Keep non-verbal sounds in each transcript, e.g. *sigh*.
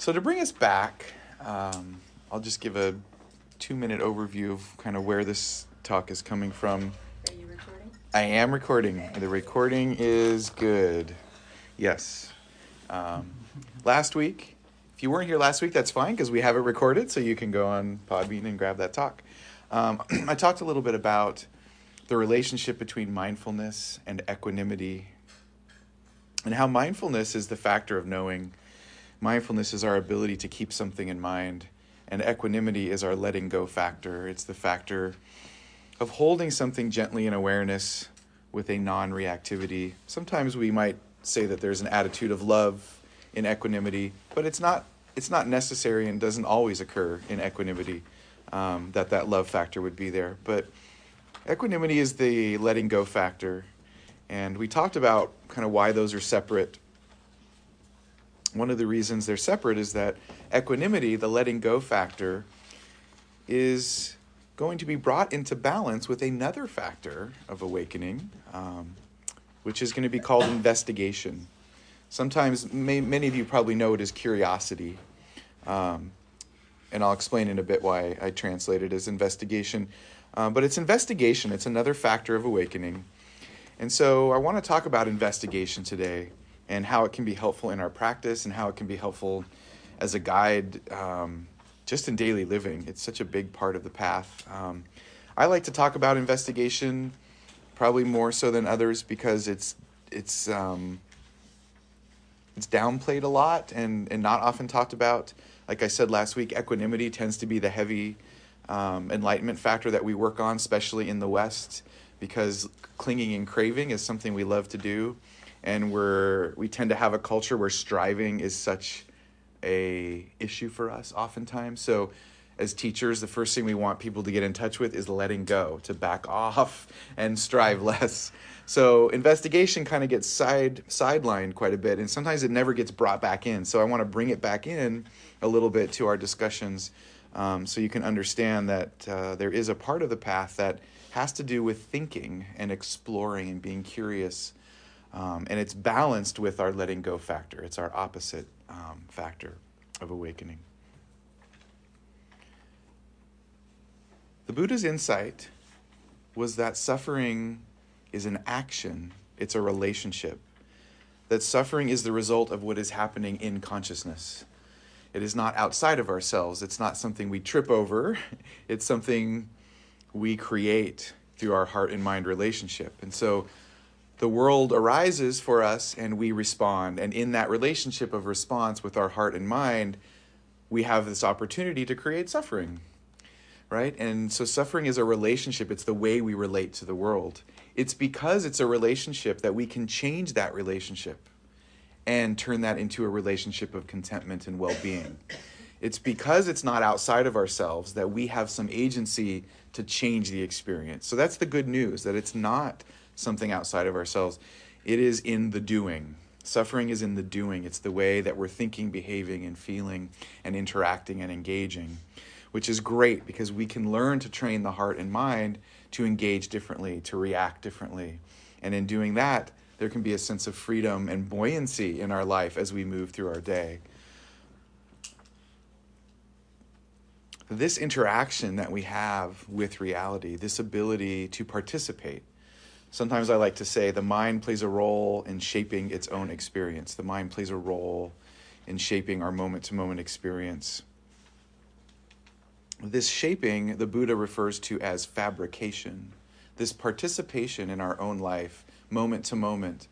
So, to bring us back, um, I'll just give a two minute overview of kind of where this talk is coming from. Are you recording? I am recording. The recording is good. Yes. Um, last week, if you weren't here last week, that's fine because we have it recorded, so you can go on Podbean and grab that talk. Um, *clears throat* I talked a little bit about the relationship between mindfulness and equanimity, and how mindfulness is the factor of knowing. Mindfulness is our ability to keep something in mind, and equanimity is our letting go factor. It's the factor of holding something gently in awareness with a non reactivity. Sometimes we might say that there's an attitude of love in equanimity, but it's not it's not necessary and doesn't always occur in equanimity um, that that love factor would be there. But equanimity is the letting go factor, and we talked about kind of why those are separate. One of the reasons they're separate is that equanimity, the letting go factor, is going to be brought into balance with another factor of awakening, um, which is going to be called investigation. Sometimes, may, many of you probably know it as curiosity. Um, and I'll explain in a bit why I translate it as investigation. Um, but it's investigation, it's another factor of awakening. And so I want to talk about investigation today and how it can be helpful in our practice and how it can be helpful as a guide um, just in daily living. It's such a big part of the path. Um, I like to talk about investigation probably more so than others because it's it's um, it's downplayed a lot and, and not often talked about. Like I said last week, equanimity tends to be the heavy um, enlightenment factor that we work on, especially in the West, because clinging and craving is something we love to do, and we're we tend to have a culture where striving is such a issue for us oftentimes. So as teachers, the first thing we want people to get in touch with is letting go, to back off and strive less. So investigation kind of gets side sidelined quite a bit, and sometimes it never gets brought back in. So I want to bring it back in a little bit to our discussions, um, so you can understand that uh, there is a part of the path that has to do with thinking and exploring and being curious, um, and it's balanced with our letting go factor. It's our opposite um, factor of awakening. The Buddha's insight was that suffering is an action, it's a relationship. That suffering is the result of what is happening in consciousness. It is not outside of ourselves, it's not something we trip over, *laughs* it's something we create through our heart and mind relationship. And so the world arises for us and we respond. And in that relationship of response with our heart and mind, we have this opportunity to create suffering right? And so suffering is a relationship, it's the way we relate to the world. It's because it's a relationship that we can change that relationship and turn that into a relationship of contentment and well being. It's because it's not outside of ourselves that we have some agency to change the experience. So that's the good news that it's not something outside of ourselves, it is in the doing. Suffering is in the doing. It's the way that we're thinking, behaving, and feeling, and interacting and engaging which is great because we can learn to train the heart and mind to engage differently, to react differently. And in doing that, there can be a sense of freedom and buoyancy in our life as we move through our day. This interaction that we have with reality, this ability to participate, sometimes I like to say the mind plays a role in shaping its own experience. The mind plays a role in shaping our moment to moment experience this shaping the Buddha refers to as fabrication, this participation in our own life, moment to moment,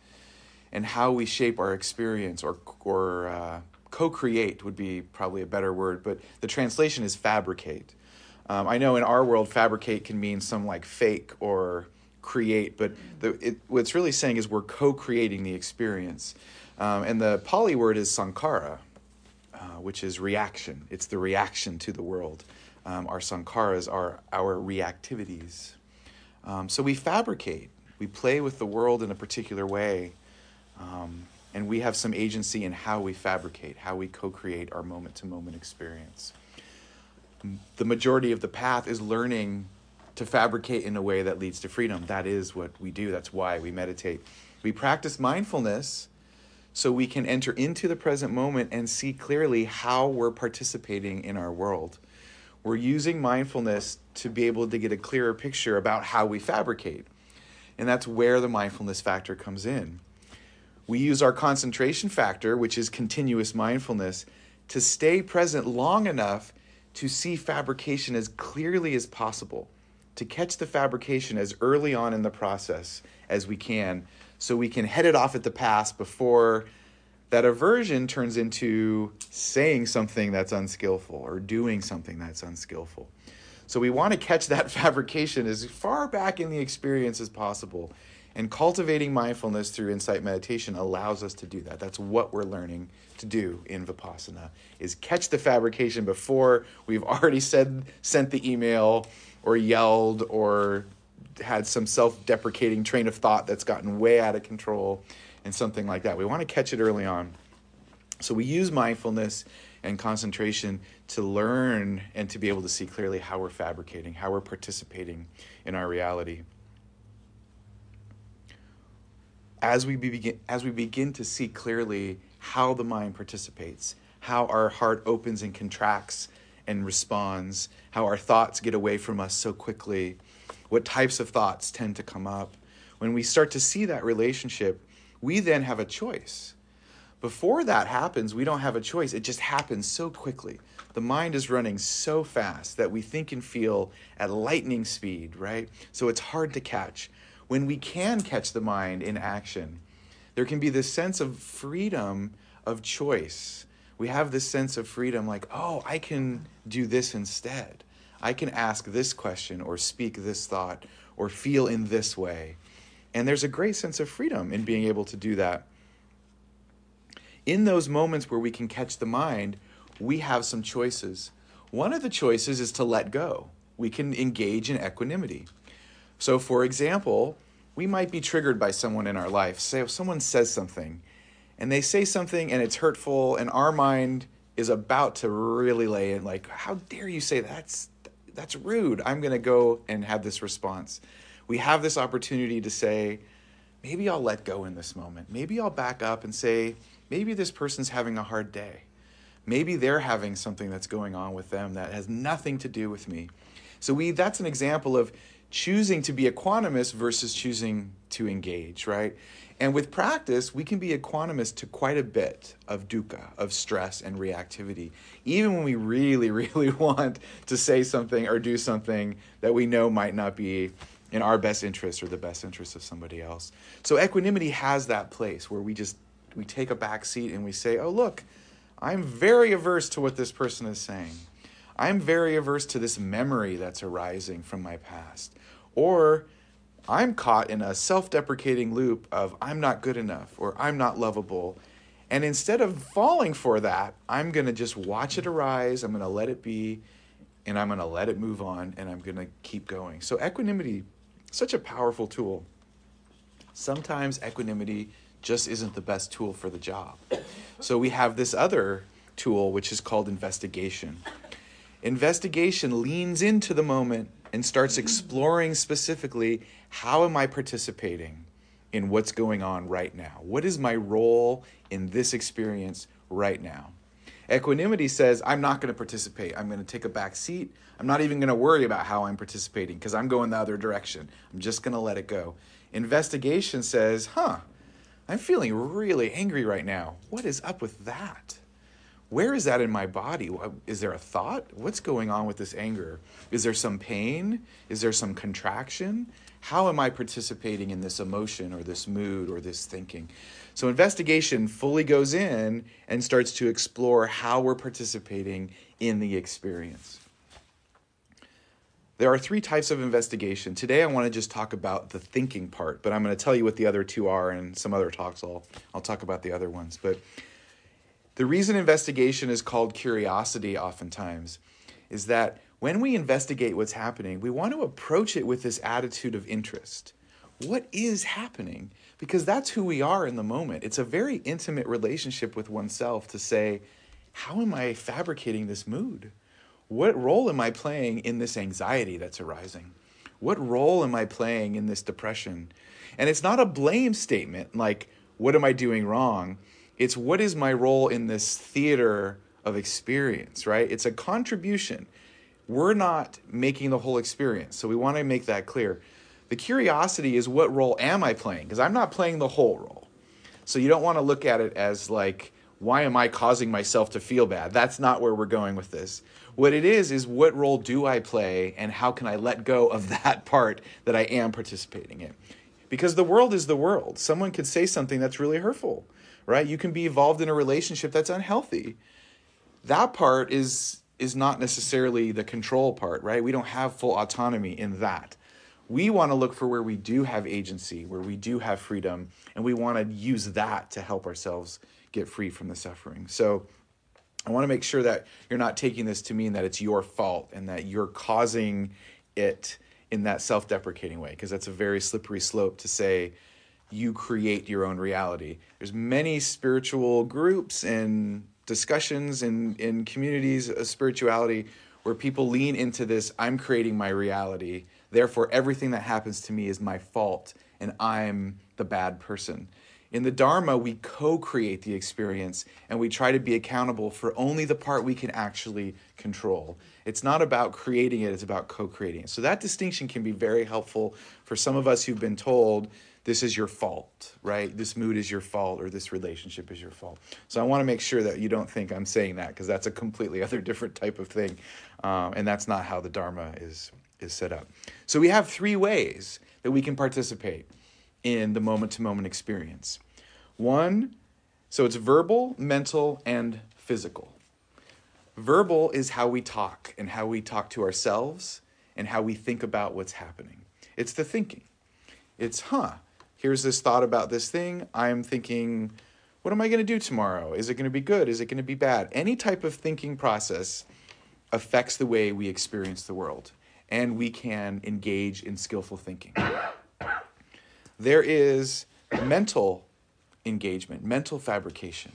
and how we shape our experience or, or uh, co create would be probably a better word, but the translation is fabricate. Um, I know in our world, fabricate can mean some like fake or create, but the, it, what it's really saying is we're co creating the experience. Um, and the Pali word is sankhara, uh, which is reaction. It's the reaction to the world. Um, our sankharas are our reactivities. Um, so we fabricate, we play with the world in a particular way, um, and we have some agency in how we fabricate, how we co create our moment to moment experience. The majority of the path is learning to fabricate in a way that leads to freedom. That is what we do, that's why we meditate. We practice mindfulness so we can enter into the present moment and see clearly how we're participating in our world. We're using mindfulness to be able to get a clearer picture about how we fabricate. And that's where the mindfulness factor comes in. We use our concentration factor, which is continuous mindfulness, to stay present long enough to see fabrication as clearly as possible, to catch the fabrication as early on in the process as we can, so we can head it off at the pass before that aversion turns into saying something that's unskillful or doing something that's unskillful. So we want to catch that *laughs* fabrication as far back in the experience as possible. And cultivating mindfulness through insight meditation allows us to do that. That's what we're learning to do in Vipassana is catch the fabrication before we've *laughs* already said sent the email or yelled or had some self-deprecating train of thought that's gotten way out of control and something like that. We want to catch it early on. So we use mindfulness and concentration to learn and to be able to see clearly how we're fabricating, how we're participating in our reality. As we begin, as we begin to see clearly how the mind participates, how our heart opens and contracts and responds, how our thoughts get away from us so quickly, what types of thoughts tend to come up. When we start to see that relationship, we then have a choice. Before that happens, we don't have a choice. It just happens so quickly. The mind is running so fast that we think and feel at lightning speed, right? So it's hard to catch. When we can catch the mind in action, there can be this sense of freedom of choice. We have this sense of freedom like, oh, I can do this instead. I can ask this question or speak this thought or feel in this way. And there's a great sense of freedom in being able to do that. In those moments where we can catch the mind, we have some choices. One of the choices is to let go. We can engage in equanimity. So, for example, we might be triggered by someone in our life. Say, if someone says something and they say something and it's hurtful, and our mind is about to really lay in, like, how dare you say that? That's, that's rude. I'm going to go and have this response we have this opportunity to say, maybe I'll let go in this moment. Maybe I'll back up and say, maybe this person's having a hard day. Maybe they're having something that's going on with them that has nothing to do with me. So we that's an example of choosing to be equanimous versus choosing to engage, right? And with practice, we can be equanimous to quite a bit of dukkha, of stress and reactivity, even when we really, *laughs* really want to say something or do something that we know might not be in our best interest or the best interest of somebody else. So equanimity has that place where we just we take a back seat and we say, "Oh, look, I'm very averse to what this person is saying. I'm very averse to this memory that's arising from my past." Or I'm caught in a self-deprecating loop of I'm not good enough or I'm not lovable. And instead of falling for that, I'm going to just watch it arise, I'm going to let it be, and I'm going to let it move on and I'm going to keep going. So equanimity such a powerful tool. Sometimes equanimity just isn't the best tool for the job. So we have this other tool, which is called investigation. Investigation leans into the moment and starts exploring specifically how am I participating in what's going on right now? What is my role in this experience right now? Equanimity says, I'm not going to participate. I'm going to take a back seat. I'm not even going to worry about how I'm participating because I'm going the other direction. I'm just going to let it go. Investigation says, huh, I'm feeling really angry right now. What is up with that? Where is that in my body? Is there a thought? What's going on with this anger? Is there some pain? Is there some contraction? How am I participating in this emotion or this mood or this thinking? So, investigation fully goes in and starts to explore how we're participating in the experience. There are three types of investigation. Today, I want to just talk about the thinking part, but I'm going to tell you what the other two are, and some other talks I'll, I'll talk about the other ones. But the reason investigation is called curiosity, oftentimes, is that when we investigate what's happening, we want to approach it with this attitude of interest. What is happening? because that's who we are in the moment. It's a very intimate relationship with oneself to say, how am I fabricating this mood? What role am I playing in this anxiety that's arising? What role am I playing in this depression? And it's not a blame statement like, what am I doing wrong? It's what is my role in this theater of experience, right? It's a contribution. We're not making the whole experience. So we want to make that clear. The curiosity is what role am I playing? Because I'm not playing the whole role. So you don't want to look at it as like, why am I causing myself to feel bad? That's not where we're going with this. What it is, is what role do I play and how can I let go of *laughs* that part that I am participating in? Because the world is the world. Someone could say something that's really hurtful, right? You can be involved in a relationship that's unhealthy. That part is is not necessarily the control part, right? We don't have full autonomy in that. We want to look for where we do have agency, where we do have freedom, and we want to use that to help ourselves get free from the suffering. So I want to make sure that you're not taking this to mean that it's your fault and that you're causing it in that self deprecating way, because that's a very slippery slope to say you create your own reality. There's many spiritual groups and discussions in, in communities of spirituality where people lean into this I'm creating my reality, therefore, everything that happens to me is my fault and I'm the bad person. In the Dharma, we co create the experience and we try to be accountable for only the part we can actually control. It's not about creating it, it's about co creating it. So, that distinction can be very helpful for some of us who've been told this is your fault, right? This mood is your fault or this relationship is your fault. So, I want to make sure that you don't think I'm saying that because that's a completely *laughs* other different type of thing. Um, and that's not how the Dharma is, is set up. So, we have three ways that we can participate in the moment to moment experience. One, so it's verbal, mental, and physical. Verbal is how we talk and how we talk to ourselves and how we think about what's happening. It's the thinking. It's, huh, here's this thought about this thing. I'm thinking, what am I going to do tomorrow? Is it going to be good? Is it going to be bad? Any type of thinking process affects the way we experience the world, and we can engage in skillful thinking. There is mental engagement, mental fabrication,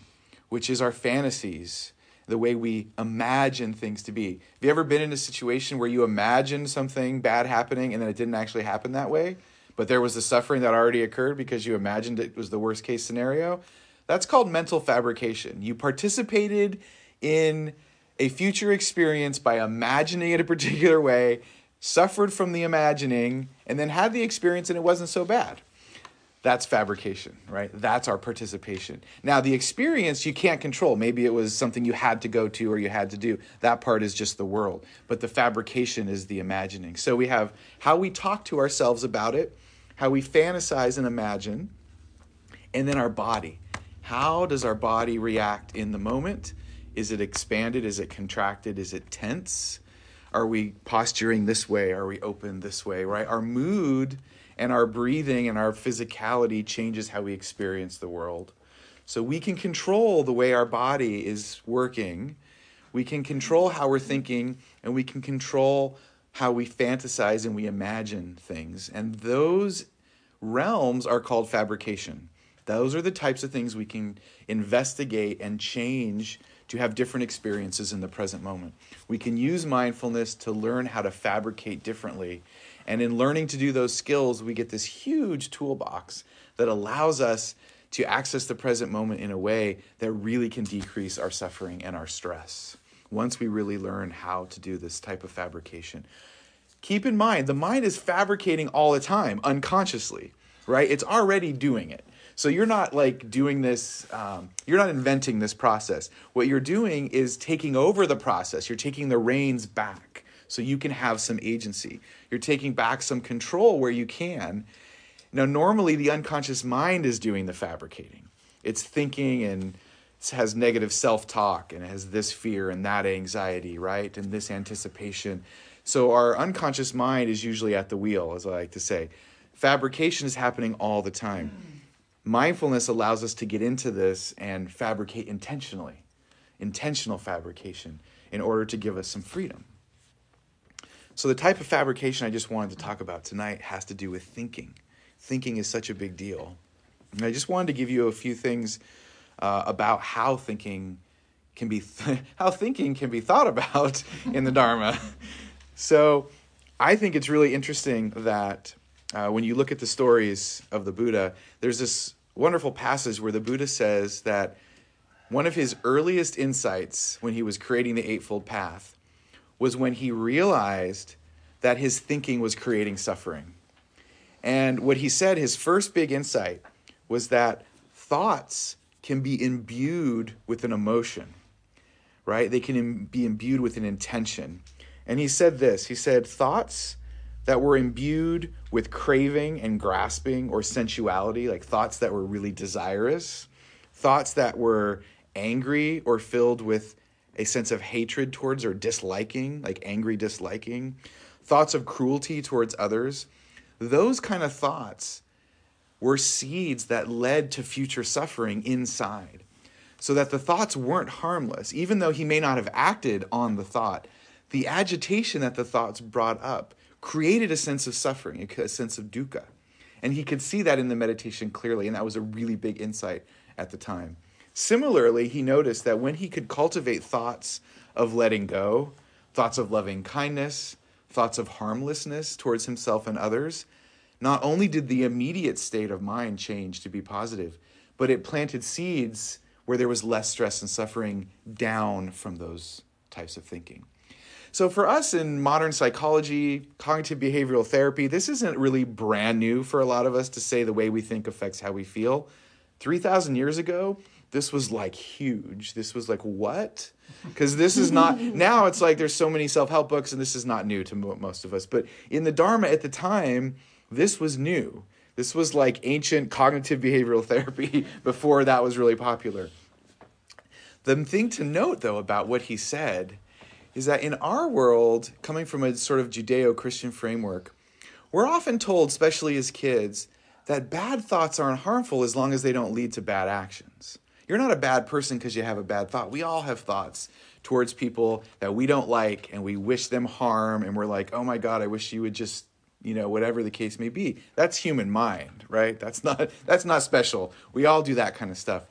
which is our fantasies, the way we imagine things to be. Have you ever been in a situation where you imagined something bad happening and then it didn't actually happen that way? But there was the suffering that already occurred because you imagined it was the worst case scenario? That's called mental fabrication. You participated in a future experience by imagining it a particular way, suffered from the imagining, and then had the experience and it wasn't so bad. That's fabrication, right? That's our participation. Now, the experience you can't control. Maybe it was something you had to go to or you had to do. That part is just the world. But the fabrication is the imagining. So we have how we talk to ourselves about it, how we fantasize and imagine, and then our body. How does our body react in the moment? Is it expanded? Is it contracted? Is it tense? Are we posturing this way? Are we open this way, right? Our mood and our breathing and our physicality changes how we experience the world. So we can control the way our body is working. We can control how we're thinking, and we can control how we fantasize and we imagine things. And those realms are called fabrication. Those are the types of things we can investigate and change to have different experiences in the present moment. We can use mindfulness to learn how to fabricate differently and in learning to do those skills, we get this huge toolbox that allows us to access the present moment in a way that really can decrease our suffering and our stress once we really learn how to do this type of fabrication. Keep in mind, the mind is fabricating all the time, unconsciously, right? It's already doing it. So you're not like doing this, um, you're not inventing this process. What you're doing is taking over the process, you're taking the reins back so you can have some agency. You're taking back some control where you can. Now, normally the unconscious mind is doing the fabricating. It's thinking and has negative self talk and has this fear and that anxiety, right? And this anticipation. So, our unconscious mind is usually at the wheel, as I like to say. Fabrication is happening all the time. Mindfulness allows us to get into this and fabricate intentionally, intentional fabrication, in order to give us some freedom. So, the type of fabrication I just wanted to talk about tonight has to do with thinking. Thinking is such a big deal. And I just wanted to give you a few things uh, about how thinking can be th- *laughs* how thinking can be thought about in the Dharma. So, I think it's really interesting that uh, when you look at the stories of the Buddha, there's this wonderful passage where the Buddha says that one of his earliest insights when he was creating the Eightfold Path was when he realized that his thinking was creating suffering. And what he said, his first big insight, was that thoughts can be imbued with an emotion, right? They can Im- be imbued with an intention. And he said this he said, thoughts that were imbued with craving and grasping or sensuality, like thoughts that were really desirous, thoughts that were angry or filled with a sense of hatred towards or disliking, like angry disliking, thoughts of cruelty towards others, those kind of thoughts were seeds that led to future suffering inside. So that the thoughts weren't harmless, even though he may not have acted on the thought, the agitation that the thoughts brought up created a sense of suffering, a sense of dukkha. And he could see that in the meditation clearly, and that was a really big insight at the time. Similarly, he noticed that when he could cultivate thoughts of letting go, thoughts of loving kindness, thoughts of harmlessness towards himself and others, not only did the immediate state of mind change to be positive, but it planted seeds where there was less stress and suffering down from those types of thinking. So, for us in modern psychology, cognitive behavioral therapy, this isn't really brand new for a lot of us to say the way we think affects how we feel. 3,000 years ago, this was like huge. This was like, what? Because this is not, *laughs* now it's like there's so many self help books, and this is not new to most of us. But in the Dharma at the time, this was new. This was like ancient cognitive behavioral *laughs* therapy before that was really popular. The thing to note, though, about what he said is that in our world, coming from a sort of Judeo Christian framework, we're often told, especially as kids, that bad thoughts aren't harmful as long as they don't lead to bad actions. You're not a bad person because you have a bad thought. We all have thoughts towards people that we don't like and we wish them harm and we're like, oh my God, I wish you would just, you know, whatever the case may be. That's human mind, right? That's not *laughs* that's not special. We all do that kind of stuff.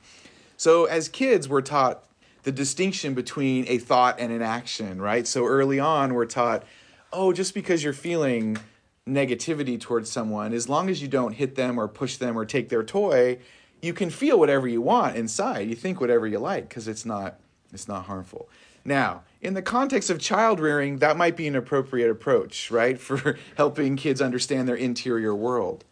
So as kids, we're taught the distinction between a thought and an action, right? So early on, we're taught, oh, just because you're feeling negativity towards someone, as long as you don't hit them or push them or take their toy, you can feel whatever you want inside. You think whatever you like because it's not it's not harmful. Now, in the context of child rearing, that might be an appropriate approach, right, *laughs* for helping kids understand their interior world.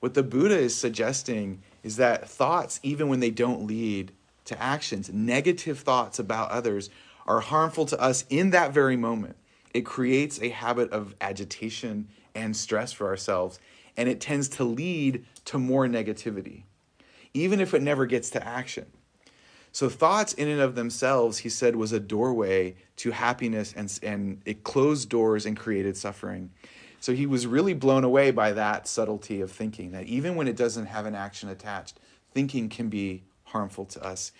What the Buddha is suggesting is that thoughts, even when they don't lead to actions, negative thoughts about others, are harmful to us in that very moment. It creates a habit of agitation and stress for ourselves, and it tends to lead to more negativity even if it never gets to action. So, thoughts in and of themselves, he said, was a doorway to happiness and, and it closed doors and created suffering. So, he was really blown away by that subtlety of thinking that even when it doesn't have an action attached, thinking can be harmful to us.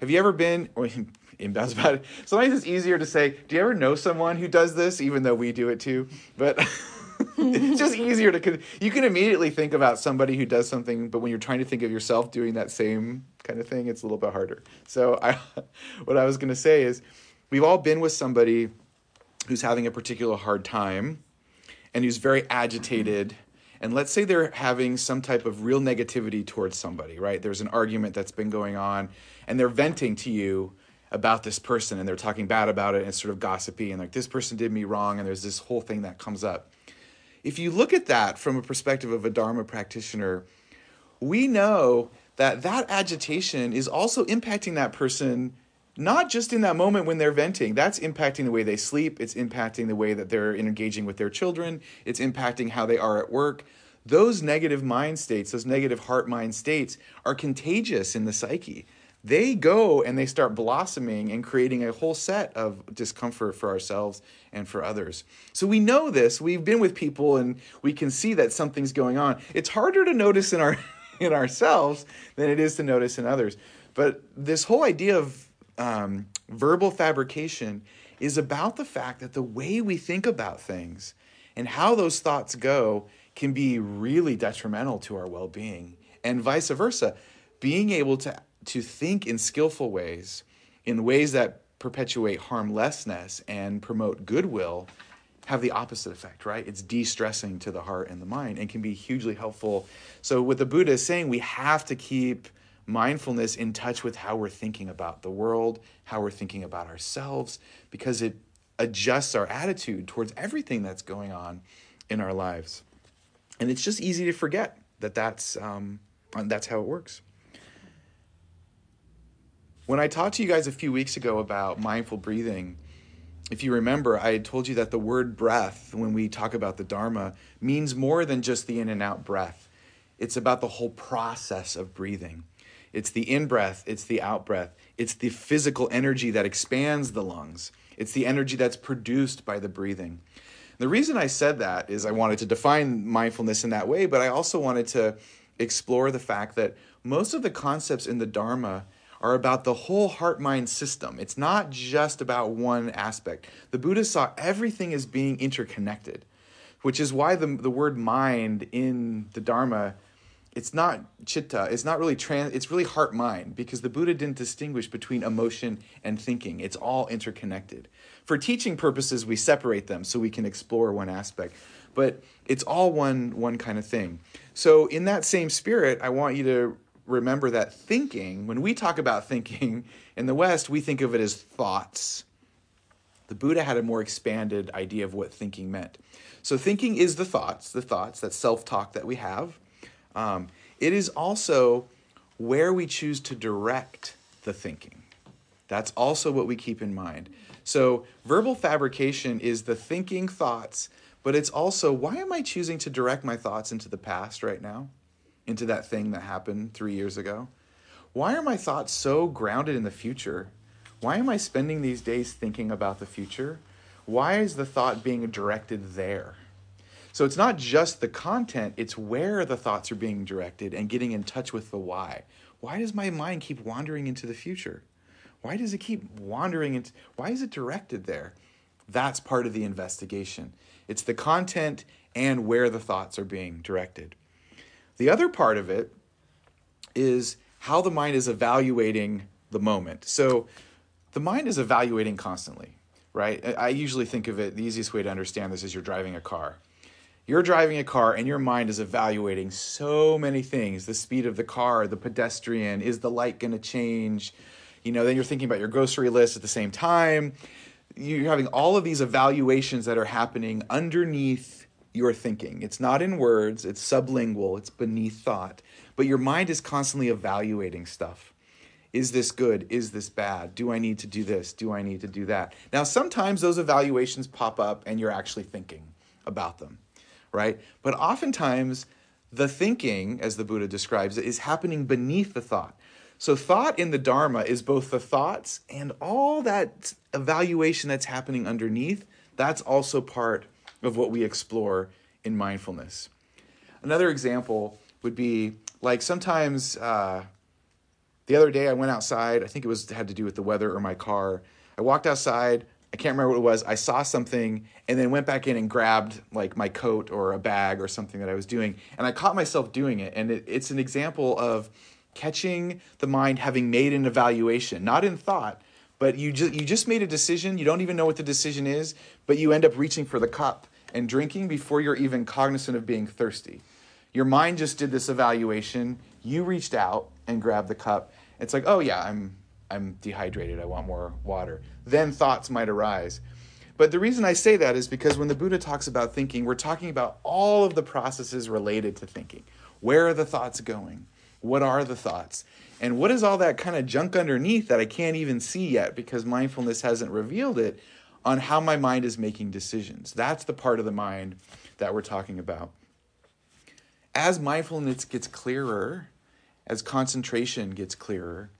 Have you ever been, or that's about it. Sometimes it's easier to say, do you ever know someone who does this, even though we do it too? But. *laughs* it's just easier to you can immediately think about somebody who does something but when you're trying to think of yourself doing that same kind of thing it's a little bit harder so i *laughs* what i was going to say is we've all been with somebody who's having a particular hard time and who's very agitated and let's say they're having some type of real negativity towards somebody right? There's an argument that's been going on and they're venting to you about this person and they're talking bad about it and it's sort of gossipy and like this person did me wrong and there's this whole thing that comes up. If you look at that from a perspective of a Dharma practitioner, we know that that agitation is also impacting that person not just in that moment when they're venting that's impacting the way they sleep it's impacting the way that they're engaging with their children it's impacting how they are at work those negative mind states those negative heart mind states are contagious in the psyche they go and they start blossoming and creating a whole set of discomfort for ourselves and for others. So we know this. We've been with people and we can see that something's going on. It's harder to notice in our *laughs* in ourselves than it is to notice in others. But this whole idea of um, verbal fabrication is about the fact that the way we think about things and how those thoughts go can be really detrimental to our well-being and vice versa. Being able to to think in skillful ways, in ways that perpetuate harmlessness and promote goodwill, have the opposite effect, right? It's de stressing to the heart and the mind and can be hugely helpful. So, what the Buddha is saying, we have to keep mindfulness in touch with how we're thinking about the world, how we're thinking about ourselves, because it adjusts our attitude towards everything that's going on in our lives. And it's just easy to forget that that's, um, that's how it works. When I talked to you guys a few weeks ago about mindful breathing, if you remember, I had told you that the word breath, when we talk about the Dharma, means more than just the in and out breath. It's about the whole process of breathing. It's the in breath, it's the out breath, it's the physical energy that expands the lungs, it's the energy that's produced by the breathing. The reason I said that is I wanted to define mindfulness in that way, but I also wanted to explore the fact that most of the concepts in the Dharma are about the whole heart mind system. It's not just about one aspect. The Buddha saw everything as being interconnected, which is why the, the word mind in the Dharma it's not chitta it's not really trans it's really heart mind because the buddha didn't distinguish between emotion and thinking. It's all interconnected. For teaching purposes we separate them so we can explore one aspect. But it's all one one kind of thing. So in that same spirit i want you to remember that thinking when we talk about thinking in the west we think of it as thoughts. The buddha had a more expanded idea of what thinking meant. So thinking is the thoughts the thoughts that self-talk that we have um, it is also where we choose to direct the thinking. That's also what we keep in mind. So, verbal fabrication is the thinking thoughts, but it's also why am I choosing to direct my thoughts into the past right now? Into that thing that happened three years ago? Why are my thoughts so grounded in the future? Why am I spending these days thinking about the future? Why is the thought being directed there? So it's not just the content, it's where the thoughts are being directed and getting in touch with the why. Why does my mind keep wandering into the future? Why does it keep wandering into why is it directed there? That's part of the investigation. It's the content and where the thoughts are being directed. The other part of it is how the mind is evaluating the moment. So the mind is evaluating constantly, right? I usually think of it, the easiest way to understand this is you're driving a car you're driving a car and your mind is evaluating so many things the speed of the car, the pedestrian, is the light going to change? You know, then you're thinking about your grocery list at the same time. You're having all of these evaluations that are happening underneath your thinking. It's not in words, it's sublingual, it's beneath thought. But your mind is constantly evaluating stuff. Is this good? Is this bad? Do I need to do this? Do I need to do that? Now, sometimes those evaluations pop up and you're actually thinking about them right? But oftentimes, the thinking, as the Buddha describes it, is happening beneath the thought. So, thought in the Dharma is both the thoughts and all that evaluation that's happening underneath. That's also part of what we explore in mindfulness. Another example would be like sometimes uh, the other day I went outside. I think it was had to do with the weather or my car. I walked outside. I can't remember what it was. I saw something and then went back in and grabbed like my coat or a bag or something that I was doing. And I caught myself doing it. And it, it's an example of catching the mind having made an evaluation, not in thought, but you just you just made a decision. You don't even know what the decision is, but you end up reaching for the cup and drinking before you're even cognizant of being thirsty. Your mind just did this evaluation. You reached out and grabbed the cup. It's like, oh yeah, I'm I'm dehydrated, I want more water. Then thoughts might arise. But the reason I say that is because when the Buddha talks about thinking, we're talking about all of the processes related to thinking. Where are the thoughts going? What are the thoughts? And what is all that kind of junk underneath that I can't even see yet because mindfulness hasn't revealed it on how my mind is making decisions? That's the part of the mind that we're talking about. As mindfulness gets clearer, as concentration gets clearer,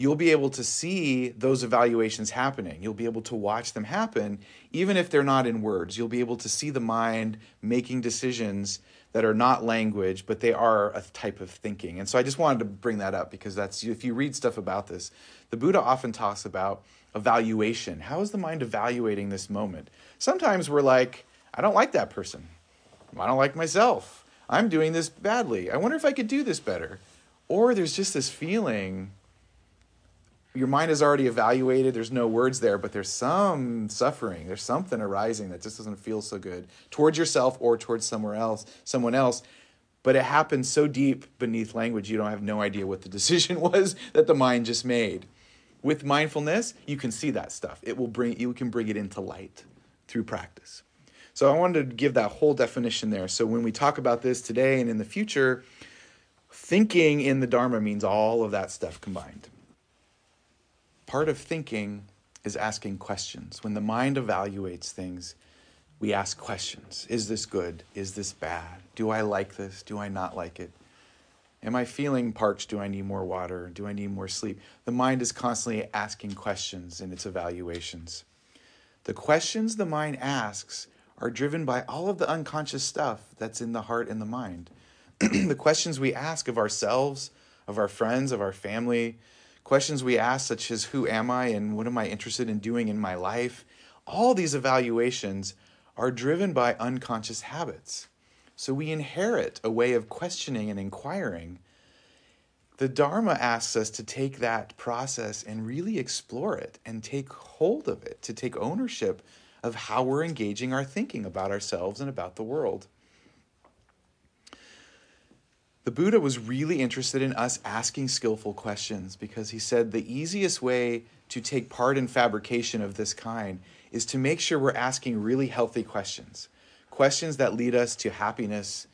you'll be able to see those evaluations happening. You'll be able to watch them happen, even if they're not in words. You'll be able to see the mind making decisions that are not language, but they are a type of thinking. And so I just wanted to bring that up because that's if you read stuff about this, the Buddha often talks about evaluation. How is the mind evaluating this moment? Sometimes we're like, I don't like that person. I don't like myself. I'm doing this badly. I wonder if I could do this better. Or there's just this feeling your mind is already evaluated there's no words there but there's some suffering there's something arising that just doesn't feel so good towards yourself or towards somewhere else someone else but it happens so deep beneath language, you don't have no idea what the *laughs* decision was that the mind just made. With mindfulness, you can see that stuff. It will bring you can bring it into light through practice. So I wanted to give that whole definition there. So when we talk about this today and in the future, thinking in the Dharma means all of that stuff combined. Part of thinking is asking questions. When the mind evaluates things, we ask questions Is this good? Is this bad? Do I like this? Do I not like it? Am I feeling parched? Do I need more water? Do I need more sleep? The mind is constantly asking questions in its evaluations. The questions the mind asks are driven by all of the unconscious stuff that's in the heart and the mind. *clears throat* the questions we ask of ourselves, of our friends, of our family, questions we ask, such as who am I and what am I interested in doing in my life, all these evaluations are driven by unconscious habits. So we inherit a way of questioning and inquiring. The Dharma asks us to take that process and really explore it and take hold of it, to take ownership of how we're engaging our thinking about ourselves and about the world. The Buddha was really interested in us asking skillful questions because he said the easiest way to take part in fabrication of this kind is to make sure we're asking really healthy questions. Questions that lead us to happiness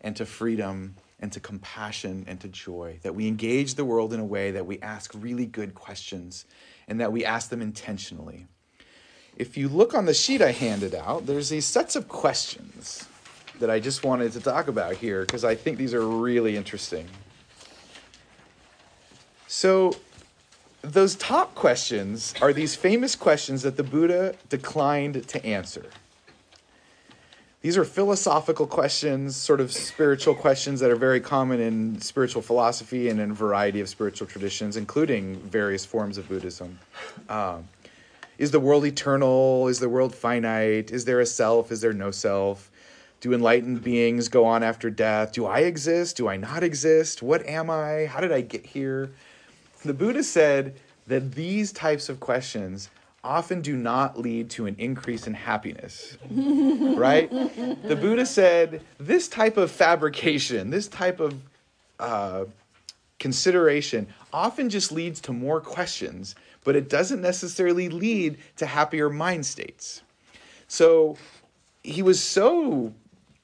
and to freedom and to compassion and to joy. That we engage the world in a way that we ask really good questions and that we ask them intentionally if you look on the sheet I handed out, there's these sets of questions that I just wanted to talk about here because I think these are really interesting. So, those top questions are these famous questions that the Buddha declined to answer. These are philosophical questions, sort of spiritual questions that are very common in spiritual philosophy and in a variety of spiritual traditions, including various forms of Buddhism. Um, is the world eternal? Is the world finite? Is there a self? Is there no self? Do enlightened beings go on after death? Do I exist? Do I not exist? What am I? How did I get here? The Buddha said that these types of questions often do not lead to an increase in happiness. *laughs* right? The Buddha said this type of fabrication, this type of uh, consideration often just leads to more questions but it doesn't necessarily lead to happier mind states. So he was so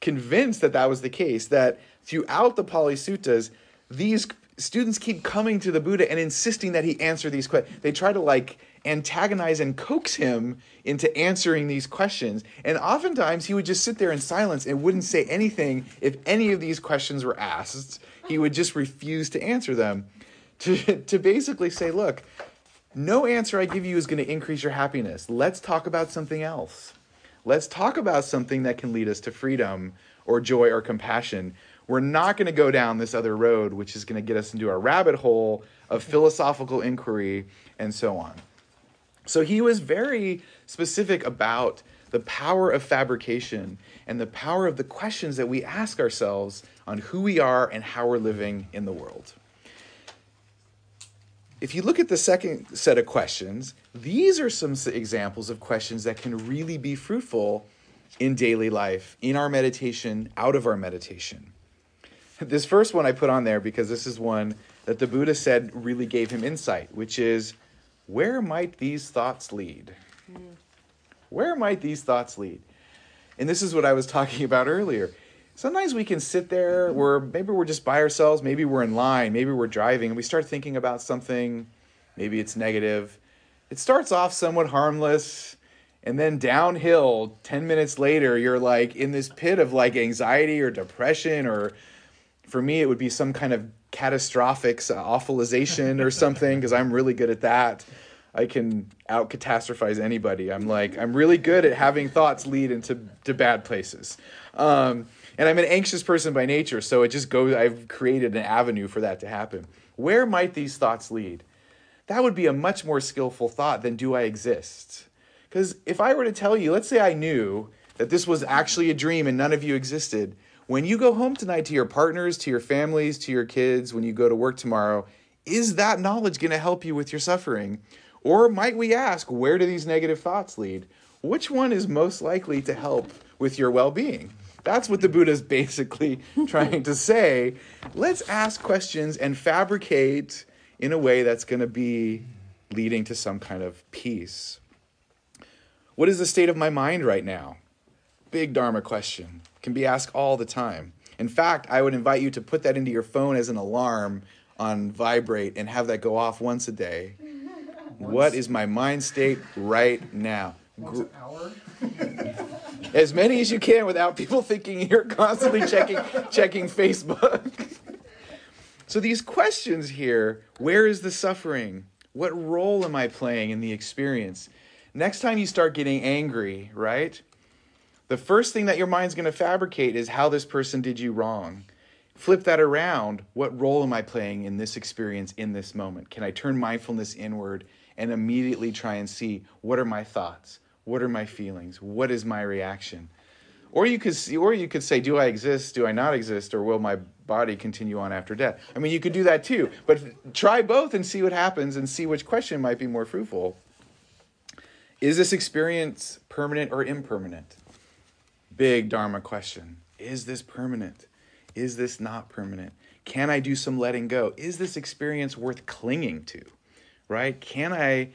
convinced that that was the case that throughout the Pali Suttas, these students keep coming to the Buddha and insisting that he answer these questions. They try to like antagonize and coax him into answering these questions. And oftentimes he would just sit there in silence and wouldn't say anything if any of these questions were asked. He would just refuse to answer them to, to basically say, look, no answer I give you is going to increase your happiness. Let's talk about something else. Let's talk about something that can lead us to freedom or joy or compassion. We're not going to go down this other road, which is going to get us into a rabbit hole of philosophical inquiry and so on. So he was very specific about the power of fabrication and the power of the questions that we ask ourselves on who we are and how we're living in the world if you look at the second set of questions, these are some examples of questions that can really be fruitful in daily life, in our meditation, out of our meditation. This first one I put on there because this is one that the Buddha said really gave him insight, which is where might these thoughts lead? Hmm. Where might these thoughts lead? And this is what I was talking about earlier sometimes we can sit there where maybe we're just by ourselves, maybe we're in line, maybe we're driving, and we start thinking about something, maybe it's negative. It starts off somewhat harmless, and then downhill 10 minutes later, you're like in this pit of like anxiety or depression, or for me, it would be some kind of catastrophic awfulization or something, because I'm really good at that. I can out catastrophize anybody. I'm like, I'm really good at having thoughts lead into to bad places. Um, and I'm an anxious person by nature, so it just goes, I've created an avenue for that to happen. Where might these thoughts lead? That would be a much more skillful thought than do I exist? Because if I were to tell you, let's say I knew that this was actually a dream and none of you existed, when you go home tonight to your partners, to your families, to your kids, when you go to work tomorrow, is that knowledge going to help you with your suffering? Or might we ask, where do these negative thoughts lead? which one is most likely to help with your well being? That's what the Buddha is basically *laughs* trying to say. Let's ask questions and fabricate in a way that's going to be leading to some kind of peace. What is the state of my mind right now? Big Dharma question. Can be asked all the time. In fact, I would invite you to put that into your phone as an alarm on vibrate and have that go off once a day. *laughs* Once. What is my mind state right now? Once an hour? *laughs* as many as you can without people *laughs* thinking you're constantly checking *laughs* checking Facebook. so these questions here, where is the suffering? What role am I playing in the experience? Next time you start getting angry, right? The first thing that your mind's going to fabricate is how this person did you wrong. Flip that around. What role am I playing in this experience in this moment? Can I turn mindfulness inward and immediately try and see what are my thoughts? What are my feelings? What is my reaction? Or you could see, or you could say, do I exist? Do I not exist? Or will my body continue on after death? I mean, you could do that too. But try both and see what happens and see which question might be more fruitful. Is this experience permanent or impermanent? Big Dharma question. Is this permanent? Is this not permanent? Can I do some letting go? Is this experience worth clinging to? Right? Can I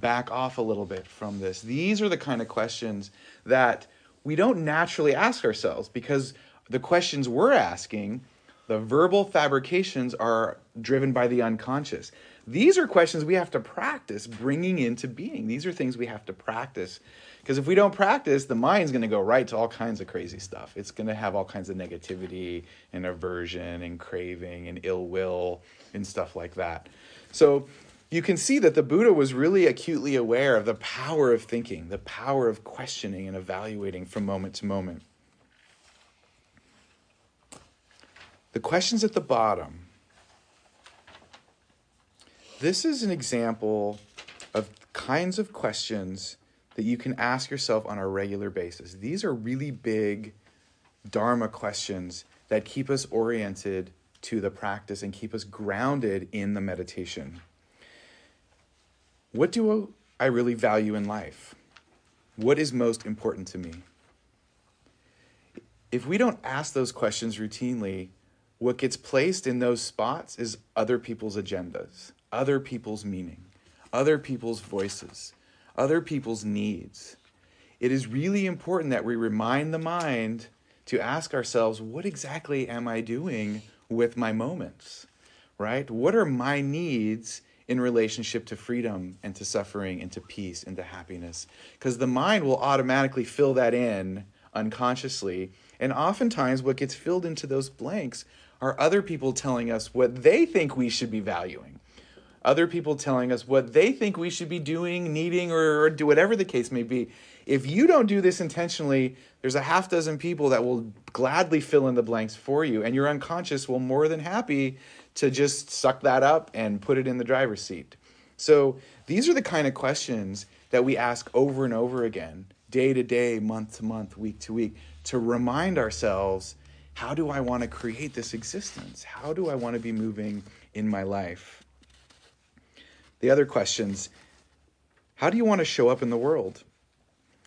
back off a little bit from this? These are the kind of questions that we don't naturally ask ourselves because the questions we're asking, the verbal fabrications, are driven by the unconscious. These are questions we have to practice bringing into being. These are things we have to practice. Because if we don't practice, the mind's going to go right to all kinds of crazy stuff. It's going to have all kinds of negativity and aversion and craving and ill will and stuff like that. So you can see that the Buddha was really acutely aware of the power of thinking, the power of questioning and evaluating from moment to moment. The questions at the bottom. This is an example of kinds of questions that you can ask yourself on a regular basis. These are really big Dharma questions that keep us oriented to the practice and keep us grounded in the meditation. What do I really value in life? What is most important to me? If we don't ask those questions routinely, what gets placed in those spots is other people's agendas, other people's meaning, other people's voices, other people's needs. It is really important that we remind the mind to ask ourselves, what exactly am I doing with my moments? Right? What are my needs in relationship to freedom and to suffering and to peace and to happiness. Because the mind will automatically fill that in unconsciously. And oftentimes, what gets filled into those blanks are other people telling us what they think we should be valuing. Other people telling us what they think we should be doing, needing, or, or do whatever the case may be. If you don't do this intentionally, there's a half dozen people that will gladly fill in the blanks for you, and your unconscious will more than happy to just suck that up and put it in the driver's seat. So these are the kind of questions that we ask over and over again, day to day, month to month, week to week, to remind ourselves how do I want to create this existence? How do I want to be moving in my life? The other questions how do you want to show up in the world?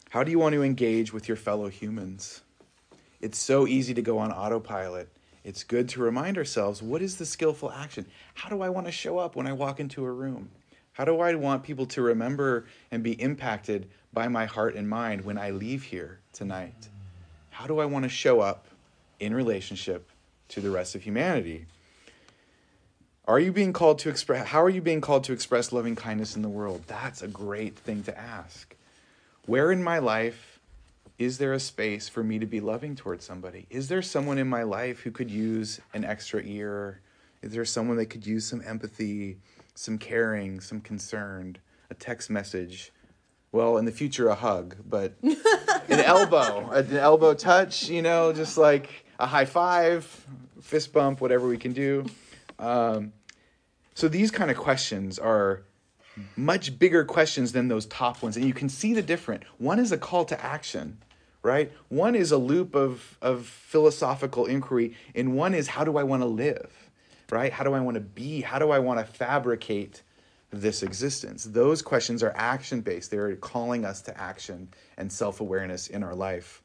How do you want to engage with your fellow humans? It's so easy to go on autopilot it's good to remind ourselves what is the skillful action? How do I want to show up when I walk into a room? How do I want people to remember and be impacted by my heart and mind when I leave here tonight? How do I want to show up in relationship to the rest of humanity? Are you being called to express how are you being called to express loving kindness in the world? That's a great thing to ask. Where in my life is there a space for me to be loving towards somebody? Is there someone in my life who could use an extra ear? Is there someone that could use some empathy, some caring, some concern, a text message? Well, in the future, a hug, but *laughs* an elbow, an elbow touch, you know, just like a high five, fist bump, whatever we can do. Um, so these kind of questions are much bigger questions than those top ones. And you can see the different. One is a call to action, right? One is a loop of, of philosophical inquiry, and one is how do I want to live, right? How do I want to be? How do I want to fabricate this existence? Those questions are action based. They're calling us to action and self awareness in our life.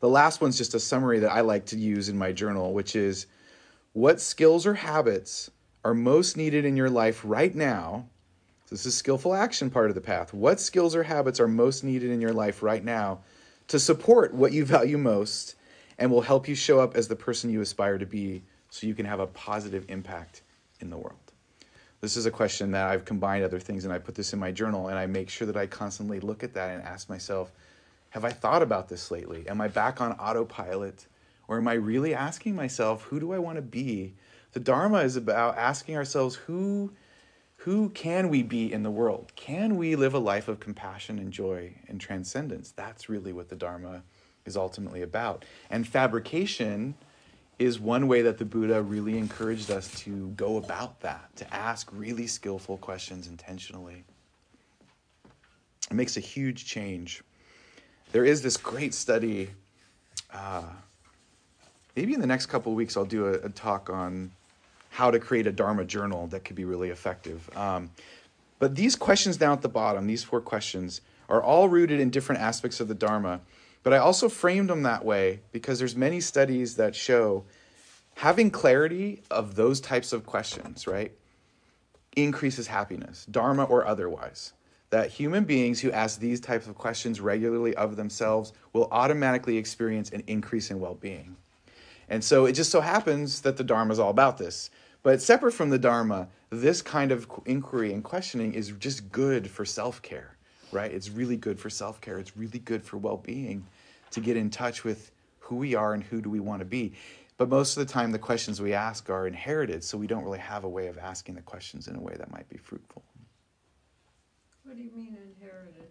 The last one's just a summary that I like to use in my journal, which is what skills or habits are most needed in your life right now? This is skillful action part of the path. What skills or habits are most needed in your life right now to support what you value most and will help you show up as the person you aspire to be so you can have a positive impact in the world? This is a question that I've combined other things and I put this in my journal and I make sure that I constantly look at that and ask myself, have I thought about this lately? Am I back on autopilot? Or am I really asking myself, who do I want to be? The Dharma is about asking ourselves, who, who can we be in the world? Can we live a life of compassion and joy and transcendence? That's really what the Dharma is ultimately about. And fabrication is one way that the Buddha really encouraged us to go about that, to ask really skillful questions intentionally. It makes a huge change. There is this great study. Uh, maybe in the next couple weeks, I'll do a, a, talk on how to create a Dharma journal that could be really effective. Um, but these questions down at the bottom, these four questions, are all rooted in different aspects of the Dharma. But I also framed them that way because there's many studies that show having clarity of those types of questions, right, increases happiness, dharma or otherwise. That human beings who ask these types of questions regularly of themselves will automatically experience an increase in well-being. And so it just so happens that the Dharma is all about this. But separate from the Dharma, this kind of inquiry and questioning is just good for self care, right? It's really good for self care. It's really good for well being to get in touch with who we are and who do we want to be. But most of the time, the questions we ask are inherited, so we don't really have a way of asking the questions in a way that might be fruitful. What do you mean inherited?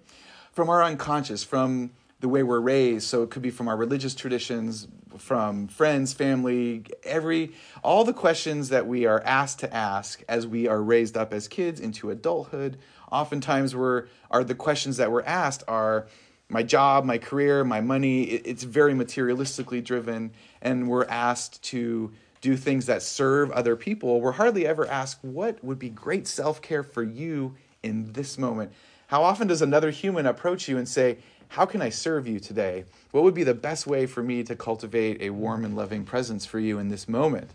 From our unconscious, from the way we're raised. So it could be from our religious traditions, from friends, family, every all the questions that we are asked to ask as we are raised up as kids into adulthood. Oftentimes, we're are the questions that we're asked are my job, my career, my money. It's very materialistically driven, and we're asked to do things that serve other people. We're hardly ever asked what would be great self care for you in this moment. How often does another human approach you and say, How can I serve you today? What would be the best way for me to cultivate a warm and loving presence for you in this moment?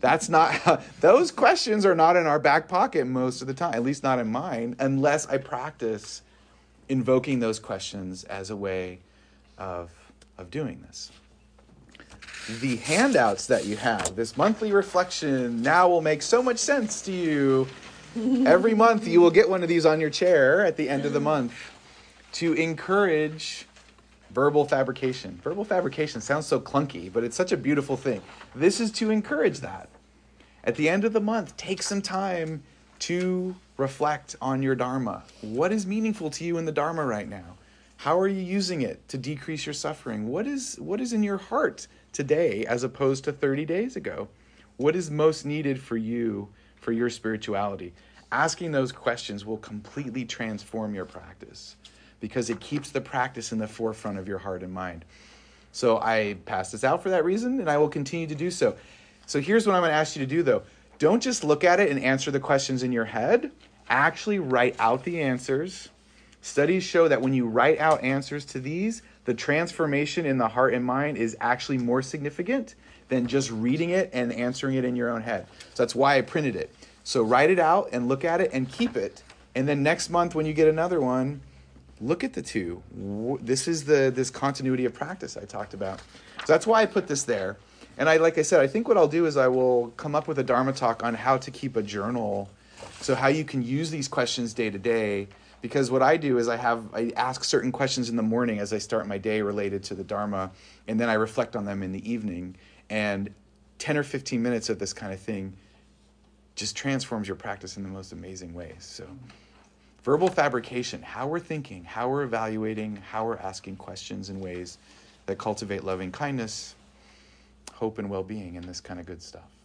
That's not, *laughs* those questions are not in our back pocket most of the time, at least not in mine, unless I practice invoking those questions as a way of, of doing this. The handouts that you have, this monthly reflection, now will make so much sense to you. *laughs* Every month, you will get one of these on your chair at the end of the month to encourage verbal fabrication. Verbal fabrication sounds so clunky, but it's such a beautiful thing. This is to encourage that. At the end of the month, take some time to reflect on your Dharma. What is meaningful to you in the Dharma right now? How are you using it to decrease your suffering? What is, what is in your heart today as opposed to 30 days ago? What is most needed for you, for your spirituality? Asking those questions will completely transform your practice because it keeps the practice in the forefront of your heart and mind. So I pass this out for that reason, and I will continue to do so. So here's what I'm going to ask you to do, though. Don't just look at it and answer the questions in your head. Actually, write out the answers. Studies show that when you write out answers to these, the transformation in the heart and mind is actually more significant than just reading it and answering it in your own head. So that's why I printed it. So write it out and look at it and keep it. And then next month, when you get another one, look at the two. This is the this continuity of practice I talked about. So that's why I put this there. And I, like I said, I think what I'll do is I will come up with a Dharma talk on how to keep a journal. So how you can use these questions day to day. Because what I do is I have I ask certain questions in the morning as I start my day related to the Dharma, and then I reflect on them in the evening. And ten or fifteen minutes of this kind of thing just transforms your practice in the most amazing ways. So verbal fabrication, how we're thinking, how we're evaluating, how we're asking questions in ways that cultivate loving kindness, hope and well being and this kind of good stuff.